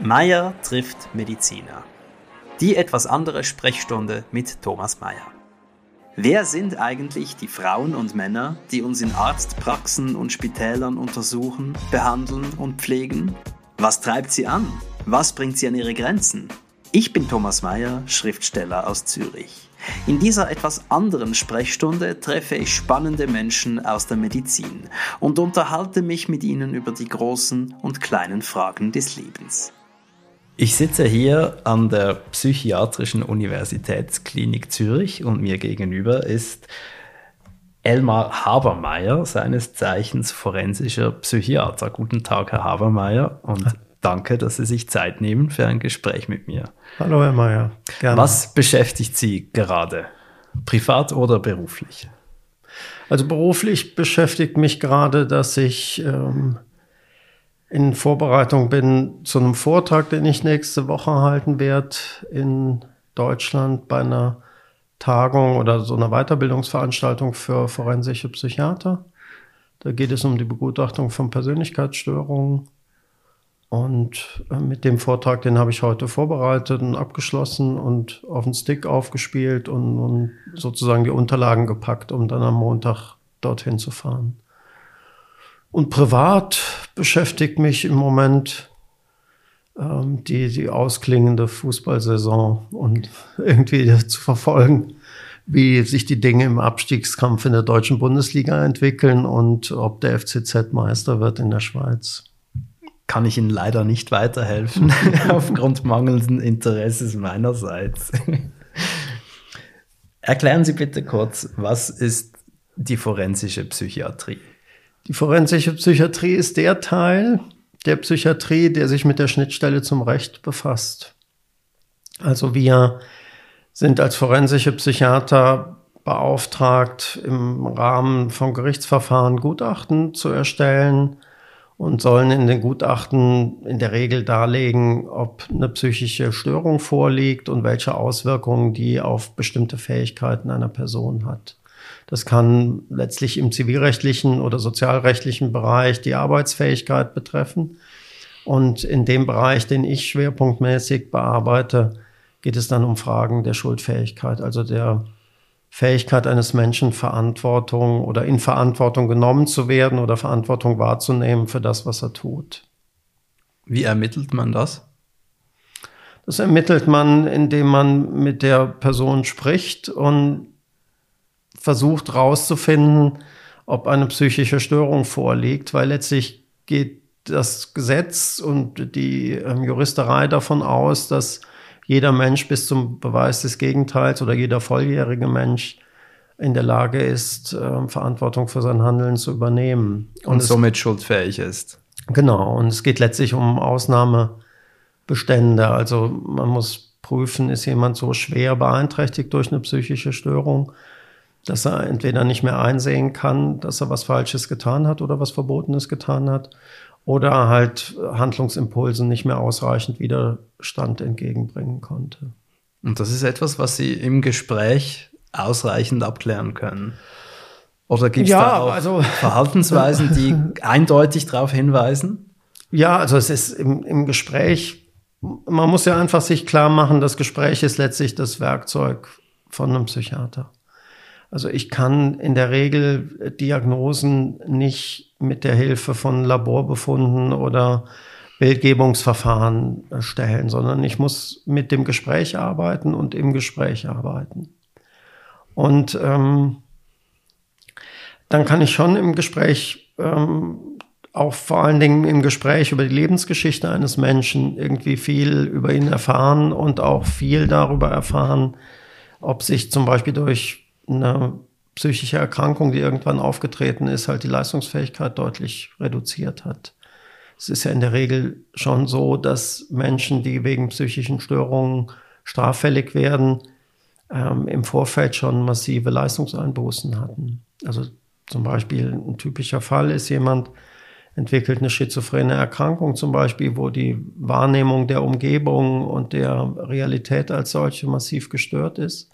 Meier trifft Mediziner. Die etwas andere Sprechstunde mit Thomas Meier. Wer sind eigentlich die Frauen und Männer, die uns in Arztpraxen und Spitälern untersuchen, behandeln und pflegen? Was treibt sie an? Was bringt sie an ihre Grenzen? Ich bin Thomas Meier, Schriftsteller aus Zürich. In dieser etwas anderen Sprechstunde treffe ich spannende Menschen aus der Medizin und unterhalte mich mit ihnen über die großen und kleinen Fragen des Lebens. Ich sitze hier an der Psychiatrischen Universitätsklinik Zürich und mir gegenüber ist Elmar Habermeier, seines Zeichens forensischer Psychiater. Guten Tag, Herr Habermeier, und danke, dass Sie sich Zeit nehmen für ein Gespräch mit mir. Hallo, Herr Meier. Gerne. Was beschäftigt Sie gerade, privat oder beruflich? Also beruflich beschäftigt mich gerade, dass ich ähm, in Vorbereitung bin zu einem Vortrag, den ich nächste Woche halten werde in Deutschland bei einer Tagung oder so einer Weiterbildungsveranstaltung für forensische Psychiater. Da geht es um die Begutachtung von Persönlichkeitsstörungen. Und äh, mit dem Vortrag, den habe ich heute vorbereitet und abgeschlossen und auf den Stick aufgespielt und, und sozusagen die Unterlagen gepackt, um dann am Montag dorthin zu fahren. Und privat beschäftigt mich im Moment ähm, die, die ausklingende Fußballsaison und irgendwie zu verfolgen, wie sich die Dinge im Abstiegskampf in der deutschen Bundesliga entwickeln und ob der FCZ Meister wird in der Schweiz. Kann ich Ihnen leider nicht weiterhelfen, aufgrund mangelnden Interesses meinerseits. Erklären Sie bitte kurz, was ist die forensische Psychiatrie? Die forensische Psychiatrie ist der Teil der Psychiatrie, der sich mit der Schnittstelle zum Recht befasst. Also wir sind als forensische Psychiater beauftragt, im Rahmen von Gerichtsverfahren Gutachten zu erstellen und sollen in den Gutachten in der Regel darlegen, ob eine psychische Störung vorliegt und welche Auswirkungen die auf bestimmte Fähigkeiten einer Person hat. Das kann letztlich im zivilrechtlichen oder sozialrechtlichen Bereich die Arbeitsfähigkeit betreffen. Und in dem Bereich, den ich schwerpunktmäßig bearbeite, geht es dann um Fragen der Schuldfähigkeit, also der Fähigkeit eines Menschen, Verantwortung oder in Verantwortung genommen zu werden oder Verantwortung wahrzunehmen für das, was er tut. Wie ermittelt man das? Das ermittelt man, indem man mit der Person spricht und versucht herauszufinden, ob eine psychische Störung vorliegt, weil letztlich geht das Gesetz und die ähm, Juristerei davon aus, dass jeder Mensch bis zum Beweis des Gegenteils oder jeder volljährige Mensch in der Lage ist, äh, Verantwortung für sein Handeln zu übernehmen. Und, und somit schuldfähig ist. Genau, und es geht letztlich um Ausnahmebestände. Also man muss prüfen, ist jemand so schwer beeinträchtigt durch eine psychische Störung, dass er entweder nicht mehr einsehen kann, dass er was Falsches getan hat oder was Verbotenes getan hat, oder halt Handlungsimpulsen nicht mehr ausreichend Widerstand entgegenbringen konnte. Und das ist etwas, was Sie im Gespräch ausreichend abklären können. Oder gibt es ja, da auch also, Verhaltensweisen, die eindeutig darauf hinweisen? Ja, also es ist im, im Gespräch, man muss ja einfach sich klar machen, das Gespräch ist letztlich das Werkzeug von einem Psychiater. Also ich kann in der Regel Diagnosen nicht mit der Hilfe von Laborbefunden oder Bildgebungsverfahren stellen, sondern ich muss mit dem Gespräch arbeiten und im Gespräch arbeiten. Und ähm, dann kann ich schon im Gespräch, ähm, auch vor allen Dingen im Gespräch über die Lebensgeschichte eines Menschen irgendwie viel über ihn erfahren und auch viel darüber erfahren, ob sich zum Beispiel durch eine psychische Erkrankung, die irgendwann aufgetreten ist, halt die Leistungsfähigkeit deutlich reduziert hat. Es ist ja in der Regel schon so, dass Menschen, die wegen psychischen Störungen straffällig werden, ähm, im Vorfeld schon massive Leistungseinbußen hatten. Also zum Beispiel ein typischer Fall ist jemand, entwickelt eine schizophrene Erkrankung zum Beispiel, wo die Wahrnehmung der Umgebung und der Realität als solche massiv gestört ist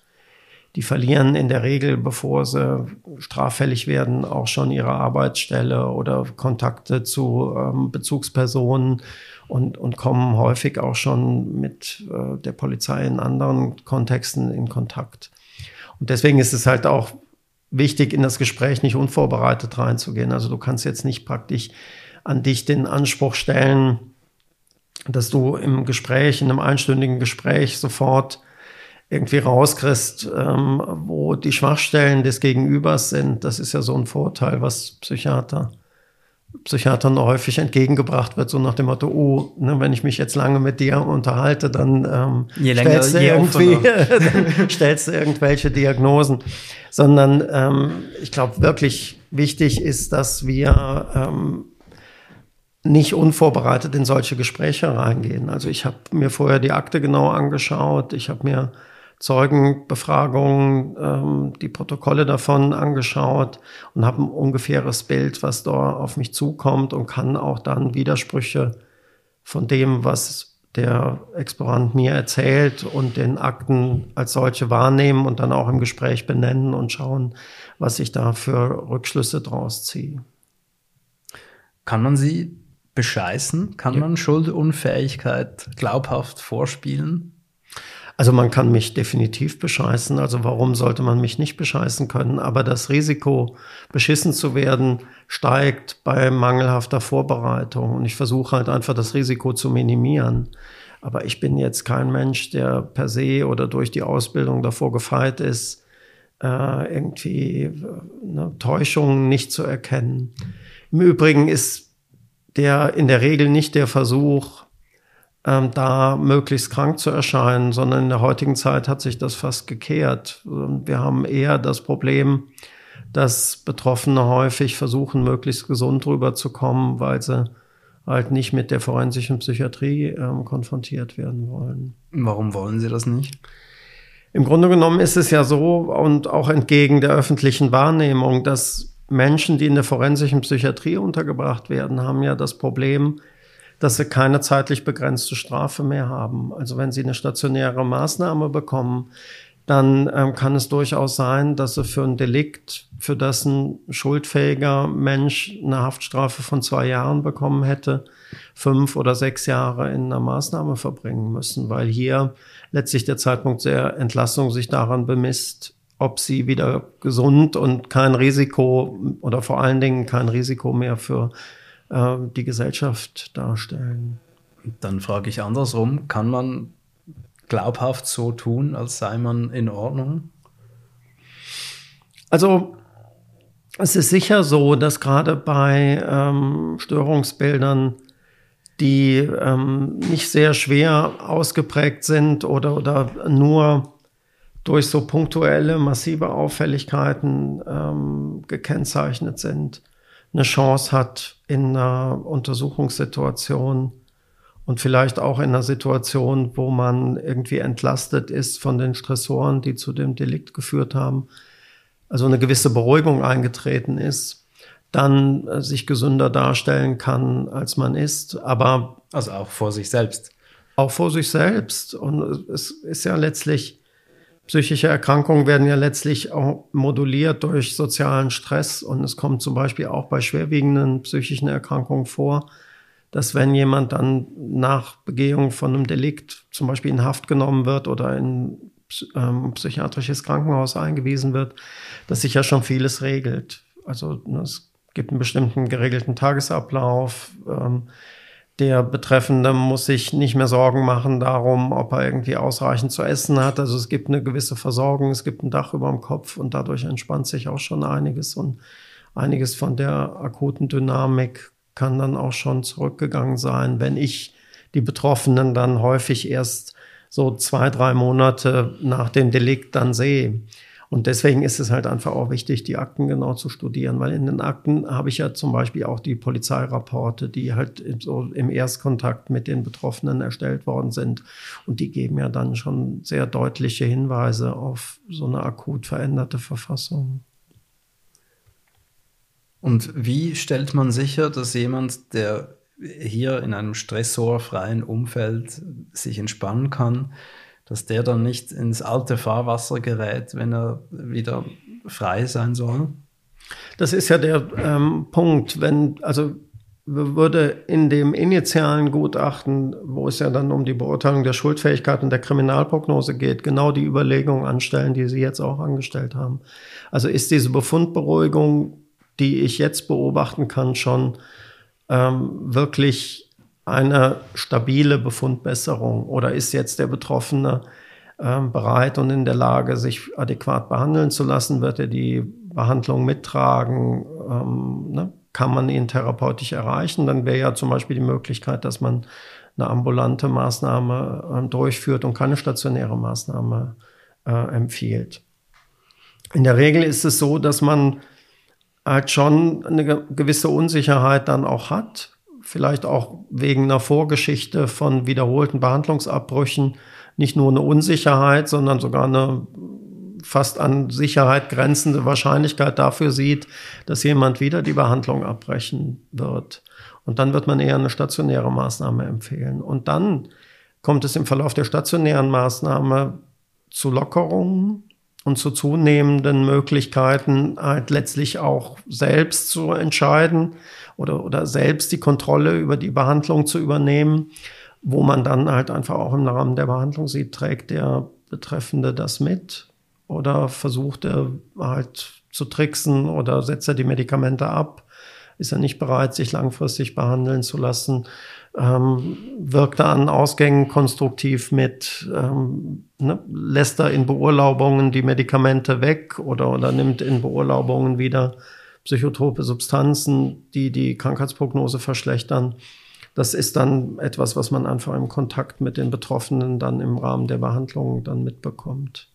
die verlieren in der Regel, bevor sie straffällig werden, auch schon ihre Arbeitsstelle oder Kontakte zu ähm, Bezugspersonen und, und kommen häufig auch schon mit äh, der Polizei in anderen Kontexten in Kontakt. Und deswegen ist es halt auch wichtig, in das Gespräch nicht unvorbereitet reinzugehen. Also du kannst jetzt nicht praktisch an dich den Anspruch stellen, dass du im Gespräch, in einem einstündigen Gespräch sofort irgendwie rauskriegst, ähm, wo die Schwachstellen des Gegenübers sind. Das ist ja so ein Vorteil, was Psychiater, Psychiatern häufig entgegengebracht wird, so nach dem Motto, oh, ne, wenn ich mich jetzt lange mit dir unterhalte, dann ähm, stellst, du irgendwie, dann stellst du irgendwelche Diagnosen. Sondern ähm, ich glaube, wirklich wichtig ist, dass wir ähm, nicht unvorbereitet in solche Gespräche reingehen. Also ich habe mir vorher die Akte genau angeschaut, ich habe mir Zeugenbefragungen, ähm, die Protokolle davon angeschaut und habe ein ungefähres Bild, was da auf mich zukommt und kann auch dann Widersprüche von dem, was der Explorant mir erzählt und den Akten als solche wahrnehmen und dann auch im Gespräch benennen und schauen, was ich da für Rückschlüsse draus ziehe. Kann man sie bescheißen? Kann ja. man Schuldunfähigkeit glaubhaft vorspielen? Also man kann mich definitiv bescheißen. Also warum sollte man mich nicht bescheißen können? Aber das Risiko, beschissen zu werden, steigt bei mangelhafter Vorbereitung. Und ich versuche halt einfach das Risiko zu minimieren. Aber ich bin jetzt kein Mensch, der per se oder durch die Ausbildung davor gefeit ist, äh, irgendwie eine Täuschung nicht zu erkennen. Im Übrigen ist der in der Regel nicht der Versuch, ähm, da möglichst krank zu erscheinen, sondern in der heutigen Zeit hat sich das fast gekehrt. Wir haben eher das Problem, dass Betroffene häufig versuchen, möglichst gesund rüberzukommen, weil sie halt nicht mit der forensischen Psychiatrie ähm, konfrontiert werden wollen. Warum wollen sie das nicht? Im Grunde genommen ist es ja so und auch entgegen der öffentlichen Wahrnehmung, dass Menschen, die in der forensischen Psychiatrie untergebracht werden, haben ja das Problem, dass sie keine zeitlich begrenzte Strafe mehr haben. Also wenn sie eine stationäre Maßnahme bekommen, dann ähm, kann es durchaus sein, dass sie für ein Delikt, für das ein schuldfähiger Mensch eine Haftstrafe von zwei Jahren bekommen hätte, fünf oder sechs Jahre in einer Maßnahme verbringen müssen, weil hier letztlich der Zeitpunkt der Entlassung sich daran bemisst, ob sie wieder gesund und kein Risiko oder vor allen Dingen kein Risiko mehr für äh, die Gesellschaft darstellen. Dann frage ich andersrum, kann man glaubhaft so tun, als sei man in Ordnung? Also es ist sicher so, dass gerade bei ähm, Störungsbildern, die ähm, nicht sehr schwer ausgeprägt sind oder, oder nur durch so punktuelle, massive Auffälligkeiten ähm, gekennzeichnet sind, eine Chance hat in einer Untersuchungssituation und vielleicht auch in einer Situation, wo man irgendwie entlastet ist von den Stressoren, die zu dem Delikt geführt haben, also eine gewisse Beruhigung eingetreten ist, dann äh, sich gesünder darstellen kann, als man ist. Aber also auch vor sich selbst. Auch vor sich selbst. Und es ist ja letztlich Psychische Erkrankungen werden ja letztlich auch moduliert durch sozialen Stress und es kommt zum Beispiel auch bei schwerwiegenden psychischen Erkrankungen vor, dass wenn jemand dann nach Begehung von einem Delikt zum Beispiel in Haft genommen wird oder in ähm, psychiatrisches Krankenhaus eingewiesen wird, dass sich ja schon vieles regelt. Also ne, es gibt einen bestimmten geregelten Tagesablauf. Ähm, der Betreffende muss sich nicht mehr Sorgen machen darum, ob er irgendwie ausreichend zu essen hat. Also es gibt eine gewisse Versorgung, es gibt ein Dach über dem Kopf und dadurch entspannt sich auch schon einiges und einiges von der akuten Dynamik kann dann auch schon zurückgegangen sein, wenn ich die Betroffenen dann häufig erst so zwei, drei Monate nach dem Delikt dann sehe. Und deswegen ist es halt einfach auch wichtig, die Akten genau zu studieren, weil in den Akten habe ich ja zum Beispiel auch die Polizeirapporte, die halt so im Erstkontakt mit den Betroffenen erstellt worden sind. Und die geben ja dann schon sehr deutliche Hinweise auf so eine akut veränderte Verfassung. Und wie stellt man sicher, dass jemand, der hier in einem stressorfreien Umfeld sich entspannen kann, dass der dann nicht ins alte Fahrwasser gerät, wenn er wieder frei sein soll? Das ist ja der ähm, Punkt, wenn, also würde in dem initialen Gutachten, wo es ja dann um die Beurteilung der Schuldfähigkeit und der Kriminalprognose geht, genau die Überlegung anstellen, die Sie jetzt auch angestellt haben. Also ist diese Befundberuhigung, die ich jetzt beobachten kann, schon ähm, wirklich eine stabile Befundbesserung oder ist jetzt der Betroffene ähm, bereit und in der Lage, sich adäquat behandeln zu lassen? Wird er die Behandlung mittragen? Ähm, ne? Kann man ihn therapeutisch erreichen? Dann wäre ja zum Beispiel die Möglichkeit, dass man eine ambulante Maßnahme äh, durchführt und keine stationäre Maßnahme äh, empfiehlt. In der Regel ist es so, dass man halt schon eine gewisse Unsicherheit dann auch hat, vielleicht auch wegen einer Vorgeschichte von wiederholten Behandlungsabbrüchen nicht nur eine Unsicherheit, sondern sogar eine fast an Sicherheit grenzende Wahrscheinlichkeit dafür sieht, dass jemand wieder die Behandlung abbrechen wird. Und dann wird man eher eine stationäre Maßnahme empfehlen. Und dann kommt es im Verlauf der stationären Maßnahme zu Lockerungen und zu zunehmenden Möglichkeiten, halt letztlich auch selbst zu entscheiden oder, oder selbst die Kontrolle über die Behandlung zu übernehmen, wo man dann halt einfach auch im Rahmen der Behandlung sieht, trägt der Betreffende das mit oder versucht er halt zu tricksen oder setzt er die Medikamente ab, ist er nicht bereit, sich langfristig behandeln zu lassen? Ähm, wirkt er an Ausgängen konstruktiv mit, ähm, ne, lässt er in Beurlaubungen die Medikamente weg oder, oder nimmt in Beurlaubungen wieder psychotrope Substanzen, die die Krankheitsprognose verschlechtern. Das ist dann etwas, was man einfach im Kontakt mit den Betroffenen dann im Rahmen der Behandlung dann mitbekommt.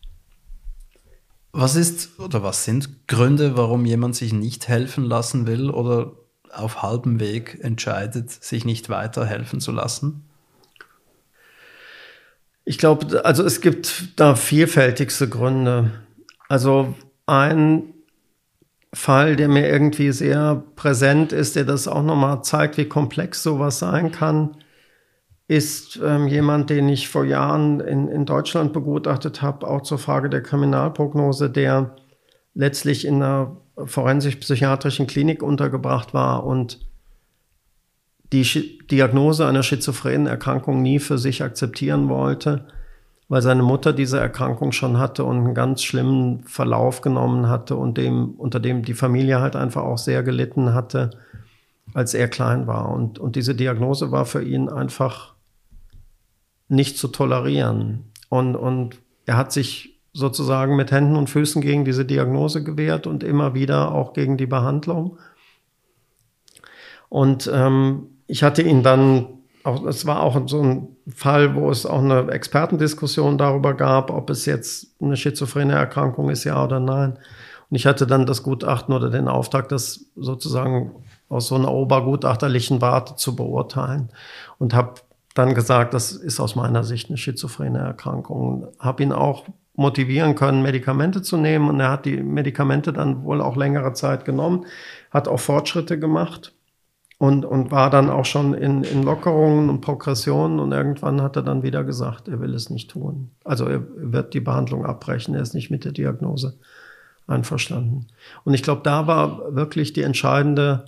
Was ist oder was sind Gründe, warum jemand sich nicht helfen lassen will oder auf halbem Weg entscheidet, sich nicht weiterhelfen zu lassen? Ich glaube, also es gibt da vielfältigste Gründe. Also ein Fall, der mir irgendwie sehr präsent ist, der das auch nochmal zeigt, wie komplex sowas sein kann, ist ähm, jemand, den ich vor Jahren in, in Deutschland begutachtet habe, auch zur Frage der Kriminalprognose, der letztlich in einer forensisch-psychiatrischen Klinik untergebracht war und die Diagnose einer schizophrenen Erkrankung nie für sich akzeptieren wollte, weil seine Mutter diese Erkrankung schon hatte und einen ganz schlimmen Verlauf genommen hatte und dem, unter dem die Familie halt einfach auch sehr gelitten hatte, als er klein war. Und, und diese Diagnose war für ihn einfach nicht zu tolerieren. Und, und er hat sich sozusagen mit Händen und Füßen gegen diese Diagnose gewehrt und immer wieder auch gegen die Behandlung. Und ähm, ich hatte ihn dann, auch, es war auch so ein Fall, wo es auch eine Expertendiskussion darüber gab, ob es jetzt eine schizophrene Erkrankung ist, ja oder nein. Und ich hatte dann das Gutachten oder den Auftrag, das sozusagen aus so einer obergutachterlichen Warte zu beurteilen und habe dann gesagt, das ist aus meiner Sicht eine schizophrene Erkrankung. Habe ihn auch motivieren können, Medikamente zu nehmen. Und er hat die Medikamente dann wohl auch längere Zeit genommen, hat auch Fortschritte gemacht und, und war dann auch schon in, in Lockerungen und Progressionen. Und irgendwann hat er dann wieder gesagt, er will es nicht tun. Also er wird die Behandlung abbrechen, er ist nicht mit der Diagnose einverstanden. Und ich glaube, da war wirklich die entscheidende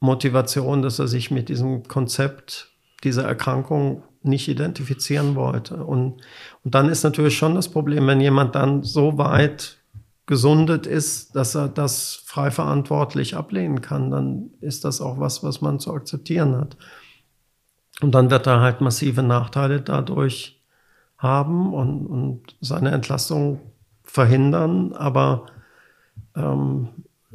Motivation, dass er sich mit diesem Konzept dieser Erkrankung nicht identifizieren wollte. Und, und dann ist natürlich schon das Problem, wenn jemand dann so weit gesundet ist, dass er das frei verantwortlich ablehnen kann, dann ist das auch was, was man zu akzeptieren hat. Und dann wird er halt massive Nachteile dadurch haben und, und seine Entlassung verhindern, aber ähm,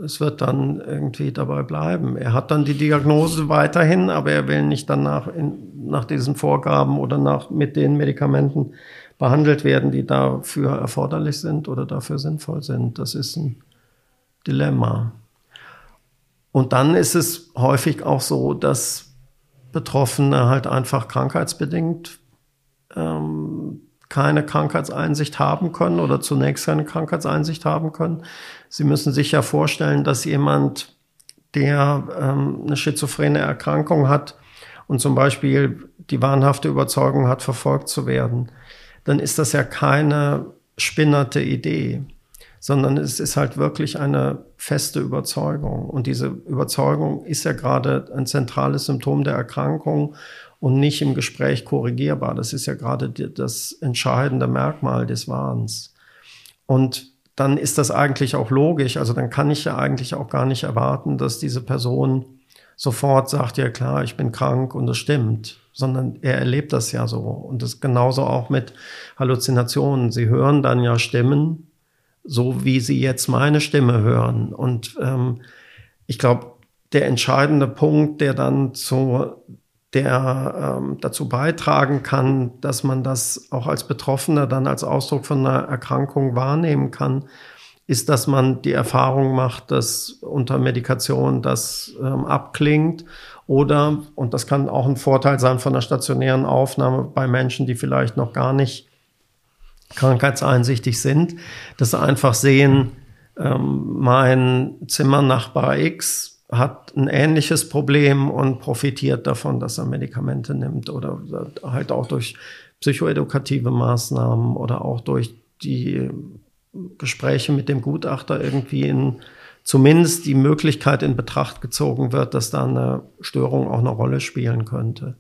es wird dann irgendwie dabei bleiben. Er hat dann die Diagnose weiterhin, aber er will nicht danach in, nach diesen Vorgaben oder nach, mit den Medikamenten behandelt werden, die dafür erforderlich sind oder dafür sinnvoll sind. Das ist ein Dilemma. Und dann ist es häufig auch so, dass Betroffene halt einfach krankheitsbedingt ähm, keine Krankheitseinsicht haben können oder zunächst keine Krankheitseinsicht haben können. Sie müssen sich ja vorstellen, dass jemand, der ähm, eine schizophrene Erkrankung hat und zum Beispiel die wahnhafte Überzeugung hat, verfolgt zu werden, dann ist das ja keine spinnerte Idee, sondern es ist halt wirklich eine feste Überzeugung. Und diese Überzeugung ist ja gerade ein zentrales Symptom der Erkrankung und nicht im Gespräch korrigierbar. Das ist ja gerade das entscheidende Merkmal des Wahns. Und dann ist das eigentlich auch logisch. Also dann kann ich ja eigentlich auch gar nicht erwarten, dass diese Person sofort sagt, ja klar, ich bin krank und das stimmt, sondern er erlebt das ja so. Und das genauso auch mit Halluzinationen. Sie hören dann ja Stimmen, so wie sie jetzt meine Stimme hören. Und ähm, ich glaube, der entscheidende Punkt, der dann zu der ähm, dazu beitragen kann, dass man das auch als Betroffener dann als Ausdruck von einer Erkrankung wahrnehmen kann, ist, dass man die Erfahrung macht, dass unter Medikation das ähm, abklingt oder, und das kann auch ein Vorteil sein von der stationären Aufnahme bei Menschen, die vielleicht noch gar nicht krankheitseinsichtig sind, dass sie einfach sehen, ähm, mein Zimmernachbar X hat ein ähnliches Problem und profitiert davon, dass er Medikamente nimmt oder halt auch durch psychoedukative Maßnahmen oder auch durch die Gespräche mit dem Gutachter irgendwie in zumindest die Möglichkeit in Betracht gezogen wird, dass da eine Störung auch eine Rolle spielen könnte.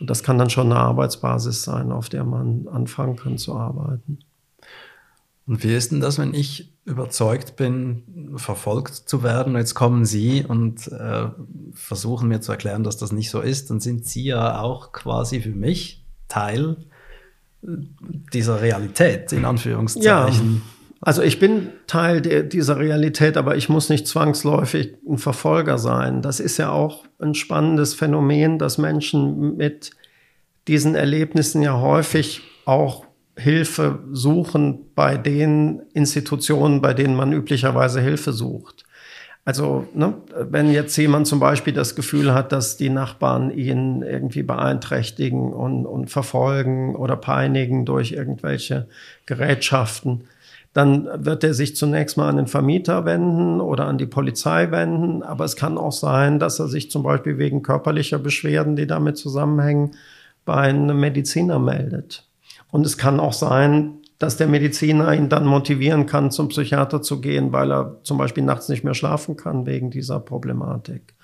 Und das kann dann schon eine Arbeitsbasis sein, auf der man anfangen kann zu arbeiten. Und wie ist denn das, wenn ich überzeugt bin, verfolgt zu werden? Jetzt kommen Sie und äh, versuchen mir zu erklären, dass das nicht so ist. Dann sind Sie ja auch quasi für mich Teil äh, dieser Realität, in Anführungszeichen. Ja. Also ich bin Teil der, dieser Realität, aber ich muss nicht zwangsläufig ein Verfolger sein. Das ist ja auch ein spannendes Phänomen, dass Menschen mit diesen Erlebnissen ja häufig auch Hilfe suchen bei den Institutionen, bei denen man üblicherweise Hilfe sucht. Also, ne, wenn jetzt jemand zum Beispiel das Gefühl hat, dass die Nachbarn ihn irgendwie beeinträchtigen und, und verfolgen oder peinigen durch irgendwelche Gerätschaften, dann wird er sich zunächst mal an den Vermieter wenden oder an die Polizei wenden. Aber es kann auch sein, dass er sich zum Beispiel wegen körperlicher Beschwerden, die damit zusammenhängen, bei einem Mediziner meldet. Und es kann auch sein, dass der Mediziner ihn dann motivieren kann, zum Psychiater zu gehen, weil er zum Beispiel nachts nicht mehr schlafen kann wegen dieser Problematik.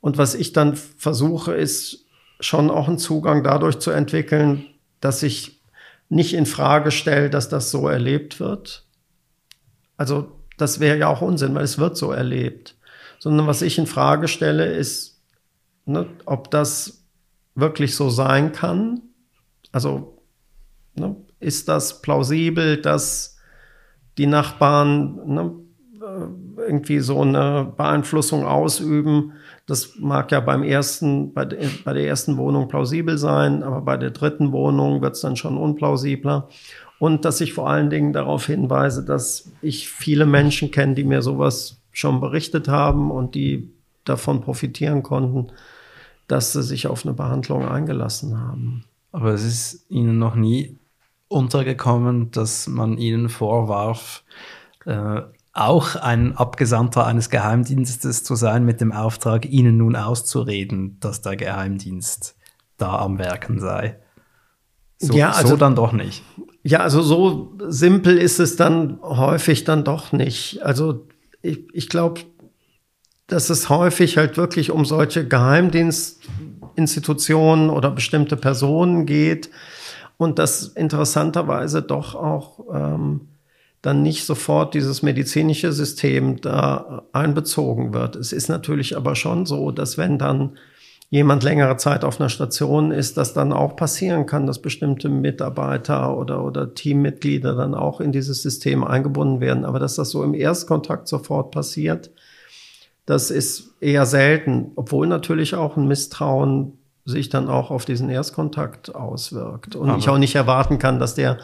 Und was ich dann versuche, ist schon auch einen Zugang dadurch zu entwickeln, dass ich nicht in Frage stelle, dass das so erlebt wird. Also das wäre ja auch Unsinn, weil es wird so erlebt. Sondern was ich in Frage stelle, ist, ne, ob das wirklich so sein kann. Also Ne? Ist das plausibel, dass die Nachbarn ne, äh, irgendwie so eine Beeinflussung ausüben? Das mag ja beim ersten, bei, de, bei der ersten Wohnung plausibel sein, aber bei der dritten Wohnung wird es dann schon unplausibler. Und dass ich vor allen Dingen darauf hinweise, dass ich viele Menschen kenne, die mir sowas schon berichtet haben und die davon profitieren konnten, dass sie sich auf eine Behandlung eingelassen haben. Aber es ist Ihnen noch nie untergekommen, dass man ihnen vorwarf, äh, auch ein Abgesandter eines Geheimdienstes zu sein, mit dem Auftrag, ihnen nun auszureden, dass der Geheimdienst da am Werken sei. So, ja, also, so dann doch nicht. Ja, also so simpel ist es dann häufig dann doch nicht. Also ich, ich glaube, dass es häufig halt wirklich um solche Geheimdienstinstitutionen oder bestimmte Personen geht, und dass interessanterweise doch auch ähm, dann nicht sofort dieses medizinische System da einbezogen wird. Es ist natürlich aber schon so, dass wenn dann jemand längere Zeit auf einer Station ist, dass dann auch passieren kann, dass bestimmte Mitarbeiter oder, oder Teammitglieder dann auch in dieses System eingebunden werden. Aber dass das so im Erstkontakt sofort passiert, das ist eher selten, obwohl natürlich auch ein Misstrauen sich dann auch auf diesen Erstkontakt auswirkt. Und Aber ich auch nicht erwarten kann, dass der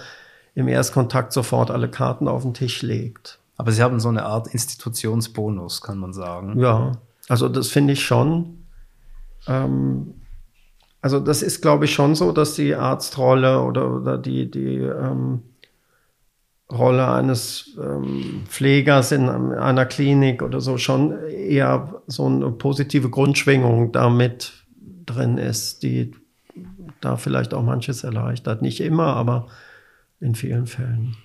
im Erstkontakt sofort alle Karten auf den Tisch legt. Aber Sie haben so eine Art Institutionsbonus, kann man sagen. Ja, also das finde ich schon. Ähm, also das ist, glaube ich, schon so, dass die Arztrolle oder, oder die, die ähm, Rolle eines ähm, Pflegers in einer Klinik oder so schon eher so eine positive Grundschwingung damit drin ist, die da vielleicht auch manches erleichtert. Nicht immer, aber in vielen Fällen.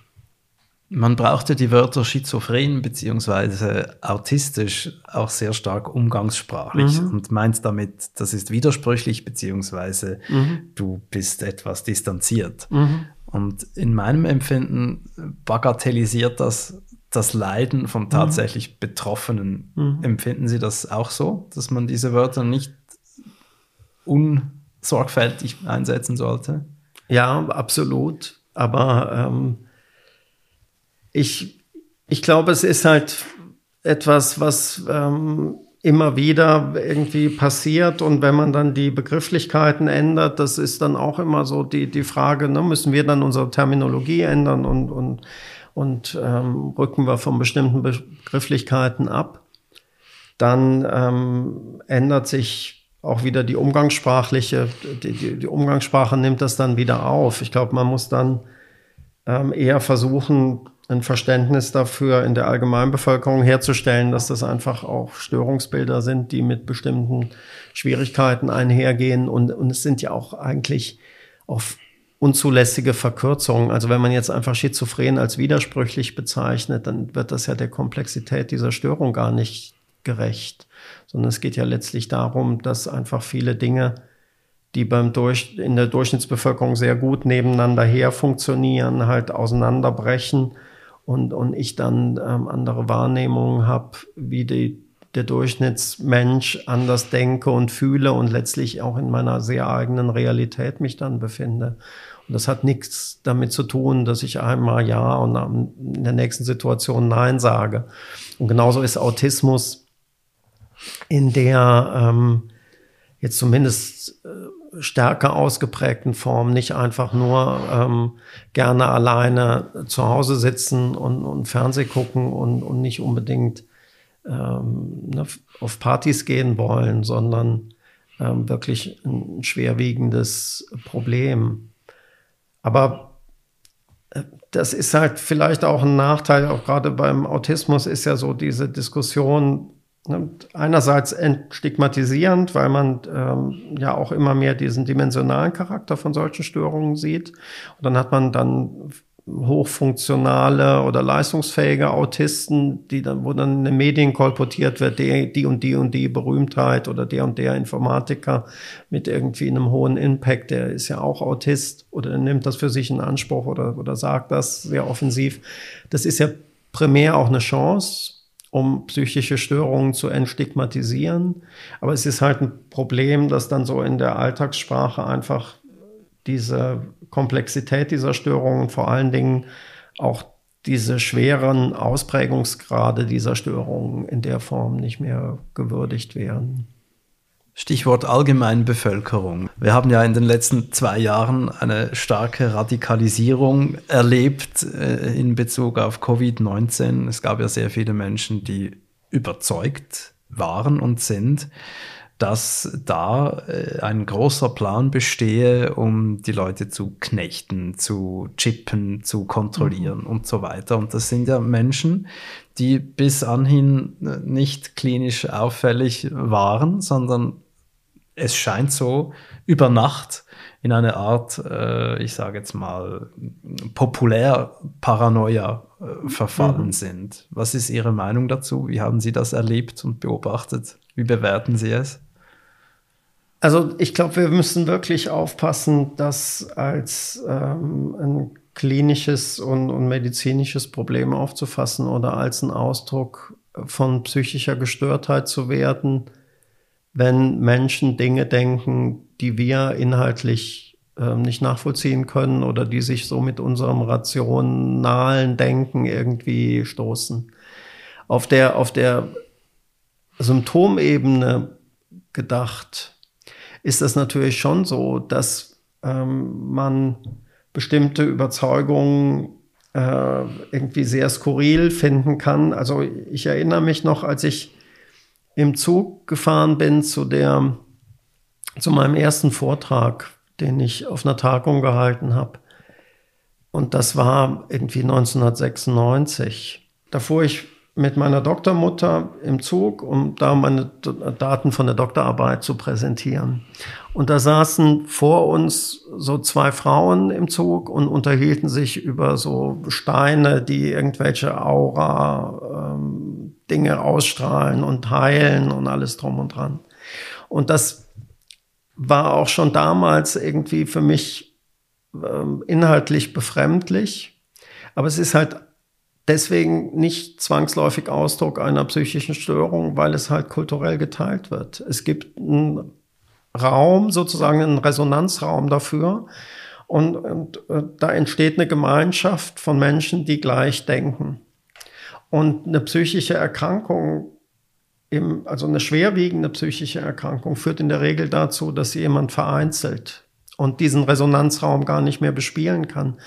Man brauchte die Wörter schizophren bzw. autistisch auch sehr stark umgangssprachlich mhm. und meint damit, das ist widersprüchlich bzw. Mhm. du bist etwas distanziert. Mhm. Und in meinem Empfinden bagatellisiert das das Leiden vom mhm. tatsächlich Betroffenen. Mhm. Empfinden Sie das auch so, dass man diese Wörter nicht unsorgfältig einsetzen sollte? Ja, absolut. Aber ähm, ich, ich glaube, es ist halt etwas, was ähm, immer wieder irgendwie passiert. Und wenn man dann die Begrifflichkeiten ändert, das ist dann auch immer so die, die Frage, ne, müssen wir dann unsere Terminologie ändern und, und, und ähm, rücken wir von bestimmten Begrifflichkeiten ab. Dann ähm, ändert sich auch wieder die umgangssprachliche, die, die, die Umgangssprache nimmt das dann wieder auf. Ich glaube, man muss dann ähm, eher versuchen, ein Verständnis dafür in der Allgemeinbevölkerung herzustellen, dass das einfach auch Störungsbilder sind, die mit bestimmten Schwierigkeiten einhergehen. Und, und es sind ja auch eigentlich auch unzulässige Verkürzungen. Also wenn man jetzt einfach Schizophren als widersprüchlich bezeichnet, dann wird das ja der Komplexität dieser Störung gar nicht gerecht. Sondern es geht ja letztlich darum, dass einfach viele Dinge die beim Durch, in der Durchschnittsbevölkerung sehr gut nebeneinander her funktionieren, halt auseinanderbrechen und, und ich dann ähm, andere Wahrnehmungen habe, wie die, der Durchschnittsmensch anders denke und fühle und letztlich auch in meiner sehr eigenen Realität mich dann befinde. Und das hat nichts damit zu tun, dass ich einmal Ja und in der nächsten Situation Nein sage. Und genauso ist Autismus in der ähm, jetzt zumindest äh, stärker ausgeprägten Form, nicht einfach nur ähm, gerne alleine zu Hause sitzen und, und Fernseh gucken und, und nicht unbedingt ähm, ne, auf Partys gehen wollen, sondern ähm, wirklich ein schwerwiegendes Problem. Aber äh, das ist halt vielleicht auch ein Nachteil, auch gerade beim Autismus ist ja so diese Diskussion, einerseits entstigmatisierend, weil man ähm, ja auch immer mehr diesen dimensionalen Charakter von solchen Störungen sieht. Und dann hat man dann hochfunktionale oder leistungsfähige Autisten, die dann, wo dann in den Medien kolportiert wird, die, die und die und die Berühmtheit oder der und der Informatiker mit irgendwie einem hohen Impact, der ist ja auch Autist oder nimmt das für sich in Anspruch oder, oder sagt das sehr offensiv. Das ist ja primär auch eine Chance, um psychische Störungen zu entstigmatisieren. Aber es ist halt ein Problem, dass dann so in der Alltagssprache einfach diese Komplexität dieser Störungen, vor allen Dingen auch diese schweren Ausprägungsgrade dieser Störungen in der Form nicht mehr gewürdigt werden. Stichwort Allgemeinbevölkerung. Wir haben ja in den letzten zwei Jahren eine starke Radikalisierung erlebt äh, in Bezug auf Covid-19. Es gab ja sehr viele Menschen, die überzeugt waren und sind, dass da äh, ein großer Plan bestehe, um die Leute zu knechten, zu chippen, zu kontrollieren mhm. und so weiter. Und das sind ja Menschen, die bis anhin äh, nicht klinisch auffällig waren, sondern es scheint so über Nacht in eine Art, äh, ich sage jetzt mal, Populärparanoia äh, verfallen mhm. sind. Was ist Ihre Meinung dazu? Wie haben Sie das erlebt und beobachtet? Wie bewerten Sie es? Also ich glaube, wir müssen wirklich aufpassen, das als ähm, ein klinisches und, und medizinisches Problem aufzufassen oder als ein Ausdruck von psychischer Gestörtheit zu werden wenn Menschen Dinge denken, die wir inhaltlich äh, nicht nachvollziehen können oder die sich so mit unserem rationalen Denken irgendwie stoßen. Auf der, auf der Symptomebene gedacht ist es natürlich schon so, dass ähm, man bestimmte Überzeugungen äh, irgendwie sehr skurril finden kann. Also ich erinnere mich noch, als ich im Zug gefahren bin zu der, zu meinem ersten Vortrag, den ich auf einer Tagung gehalten habe. Und das war irgendwie 1996. Da fuhr ich mit meiner Doktormutter im Zug, um da meine Daten von der Doktorarbeit zu präsentieren. Und da saßen vor uns so zwei Frauen im Zug und unterhielten sich über so Steine, die irgendwelche Aura ähm, Dinge ausstrahlen und heilen und alles drum und dran. Und das war auch schon damals irgendwie für mich ähm, inhaltlich befremdlich. Aber es ist halt deswegen nicht zwangsläufig Ausdruck einer psychischen Störung, weil es halt kulturell geteilt wird. Es gibt einen Raum, sozusagen einen Resonanzraum dafür. Und, und äh, da entsteht eine Gemeinschaft von Menschen, die gleich denken. Und eine psychische Erkrankung, im, also eine schwerwiegende psychische Erkrankung, führt in der Regel dazu, dass jemand vereinzelt und diesen Resonanzraum gar nicht mehr bespielen kann.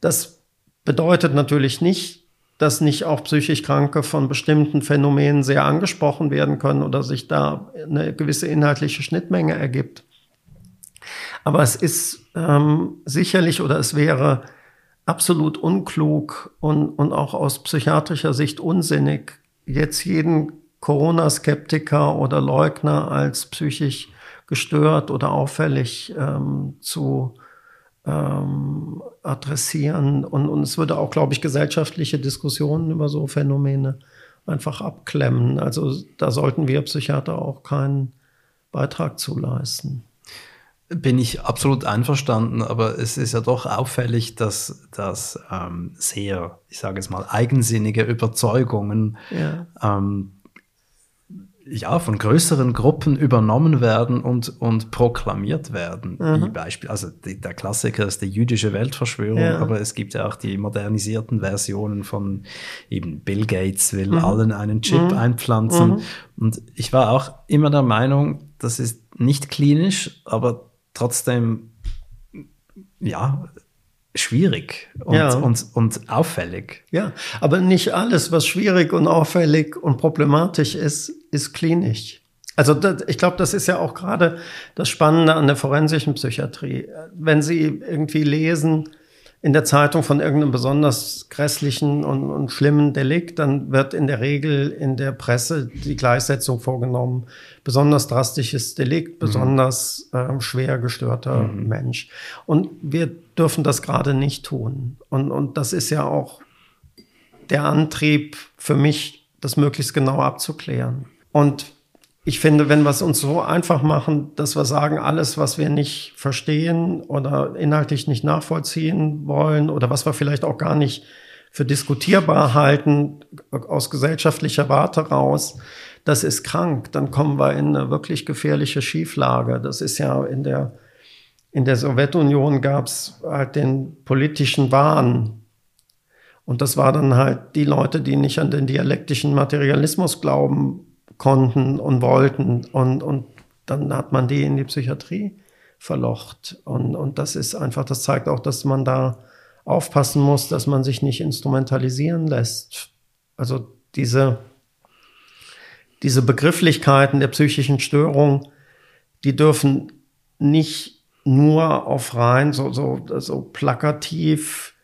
Das bedeutet natürlich nicht, dass nicht auch psychisch Kranke von bestimmten Phänomenen sehr angesprochen werden können oder sich da eine gewisse inhaltliche Schnittmenge ergibt. Aber es ist ähm, sicherlich oder es wäre absolut unklug und, und auch aus psychiatrischer Sicht unsinnig, jetzt jeden Corona-Skeptiker oder Leugner als psychisch gestört oder auffällig ähm, zu ähm, adressieren. Und, und es würde auch, glaube ich, gesellschaftliche Diskussionen über so Phänomene einfach abklemmen. Also da sollten wir Psychiater auch keinen Beitrag zu leisten. Bin ich absolut einverstanden, aber es ist ja doch auffällig, dass, dass ähm, sehr, ich sage es mal, eigensinnige Überzeugungen ja. ähm, ja, von größeren Gruppen übernommen werden und, und proklamiert werden. Mhm. Wie Beispiel, also die, der Klassiker ist die jüdische Weltverschwörung, ja. aber es gibt ja auch die modernisierten Versionen von eben Bill Gates will mhm. allen einen Chip mhm. einpflanzen. Mhm. Und ich war auch immer der Meinung, das ist nicht klinisch, aber trotzdem, ja, schwierig und, ja. und, und auffällig. Ja, aber nicht alles, was schwierig und auffällig und problematisch ist, ist klinisch. Also das, ich glaube, das ist ja auch gerade das Spannende an der forensischen Psychiatrie. Wenn Sie irgendwie lesen, in der Zeitung von irgendeinem besonders grässlichen und, und, schlimmen Delikt, dann wird in der Regel in der Presse die Gleichsetzung vorgenommen. Besonders drastisches Delikt, mhm. besonders äh, schwer gestörter mhm. Mensch. Und wir dürfen das gerade nicht tun. Und, und das ist ja auch der Antrieb für mich, das möglichst genau abzuklären. Und ich finde, wenn wir es uns so einfach machen, dass wir sagen, alles, was wir nicht verstehen oder inhaltlich nicht nachvollziehen wollen oder was wir vielleicht auch gar nicht für diskutierbar halten, aus gesellschaftlicher Warte raus, das ist krank, dann kommen wir in eine wirklich gefährliche Schieflage. Das ist ja in der, in der Sowjetunion gab es halt den politischen Wahn. Und das war dann halt die Leute, die nicht an den dialektischen Materialismus glauben konnten und wollten. Und, und dann hat man die in die Psychiatrie verlocht. Und, und das ist einfach, das zeigt auch, dass man da aufpassen muss, dass man sich nicht instrumentalisieren lässt. Also diese, diese Begrifflichkeiten der psychischen Störung, die dürfen nicht nur auf rein so, so, so plakativ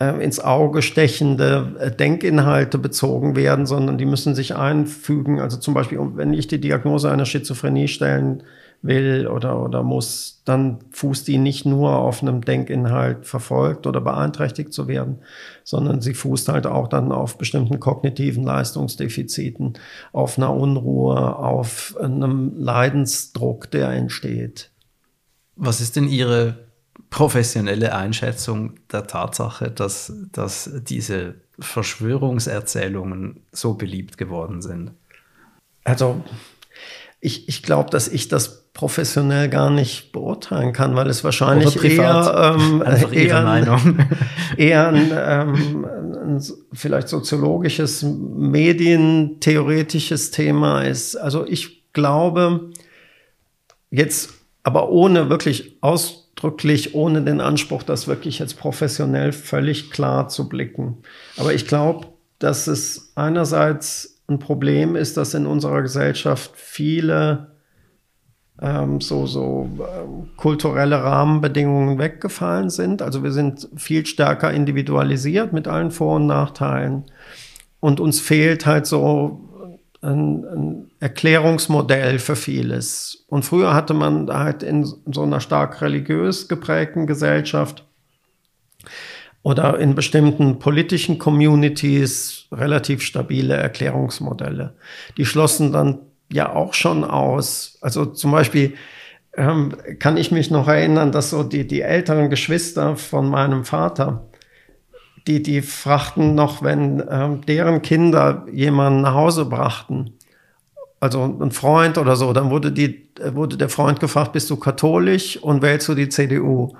ins Auge stechende äh, Denkinhalte bezogen werden, sondern die müssen sich einfügen. Also zum Beispiel, wenn ich die Diagnose einer Schizophrenie stellen will oder, oder muss, dann fußt die nicht nur auf einem Denkinhalt verfolgt oder beeinträchtigt zu werden, sondern sie fußt halt auch dann auf bestimmten kognitiven Leistungsdefiziten, auf einer Unruhe, auf einem Leidensdruck, der entsteht. Was ist denn Ihre professionelle Einschätzung der Tatsache, dass, dass diese Verschwörungserzählungen so beliebt geworden sind? Also ich, ich glaube, dass ich das professionell gar nicht beurteilen kann, weil es wahrscheinlich eher, ähm, eher, Meinung. eher ein, ähm, ein vielleicht soziologisches, medientheoretisches Thema ist. Also ich glaube, jetzt aber ohne wirklich aus ausdrücklich, ohne den Anspruch, das wirklich jetzt professionell völlig klar zu blicken. Aber ich glaube, dass es einerseits ein Problem ist, dass in unserer Gesellschaft viele ähm, so, so ähm, kulturelle Rahmenbedingungen weggefallen sind. Also wir sind viel stärker individualisiert mit allen Vor- und Nachteilen. und uns fehlt halt so ein, ein, Erklärungsmodell für vieles. Und früher hatte man halt in so einer stark religiös geprägten Gesellschaft oder in bestimmten politischen Communities relativ stabile Erklärungsmodelle. Die schlossen dann ja auch schon aus. Also zum Beispiel ähm, kann ich mich noch erinnern, dass so die, die älteren Geschwister von meinem Vater, die, die fragten noch, wenn ähm, deren Kinder jemanden nach Hause brachten, also ein Freund oder so, dann wurde, die, wurde der Freund gefragt, bist du katholisch und wählst du die CDU?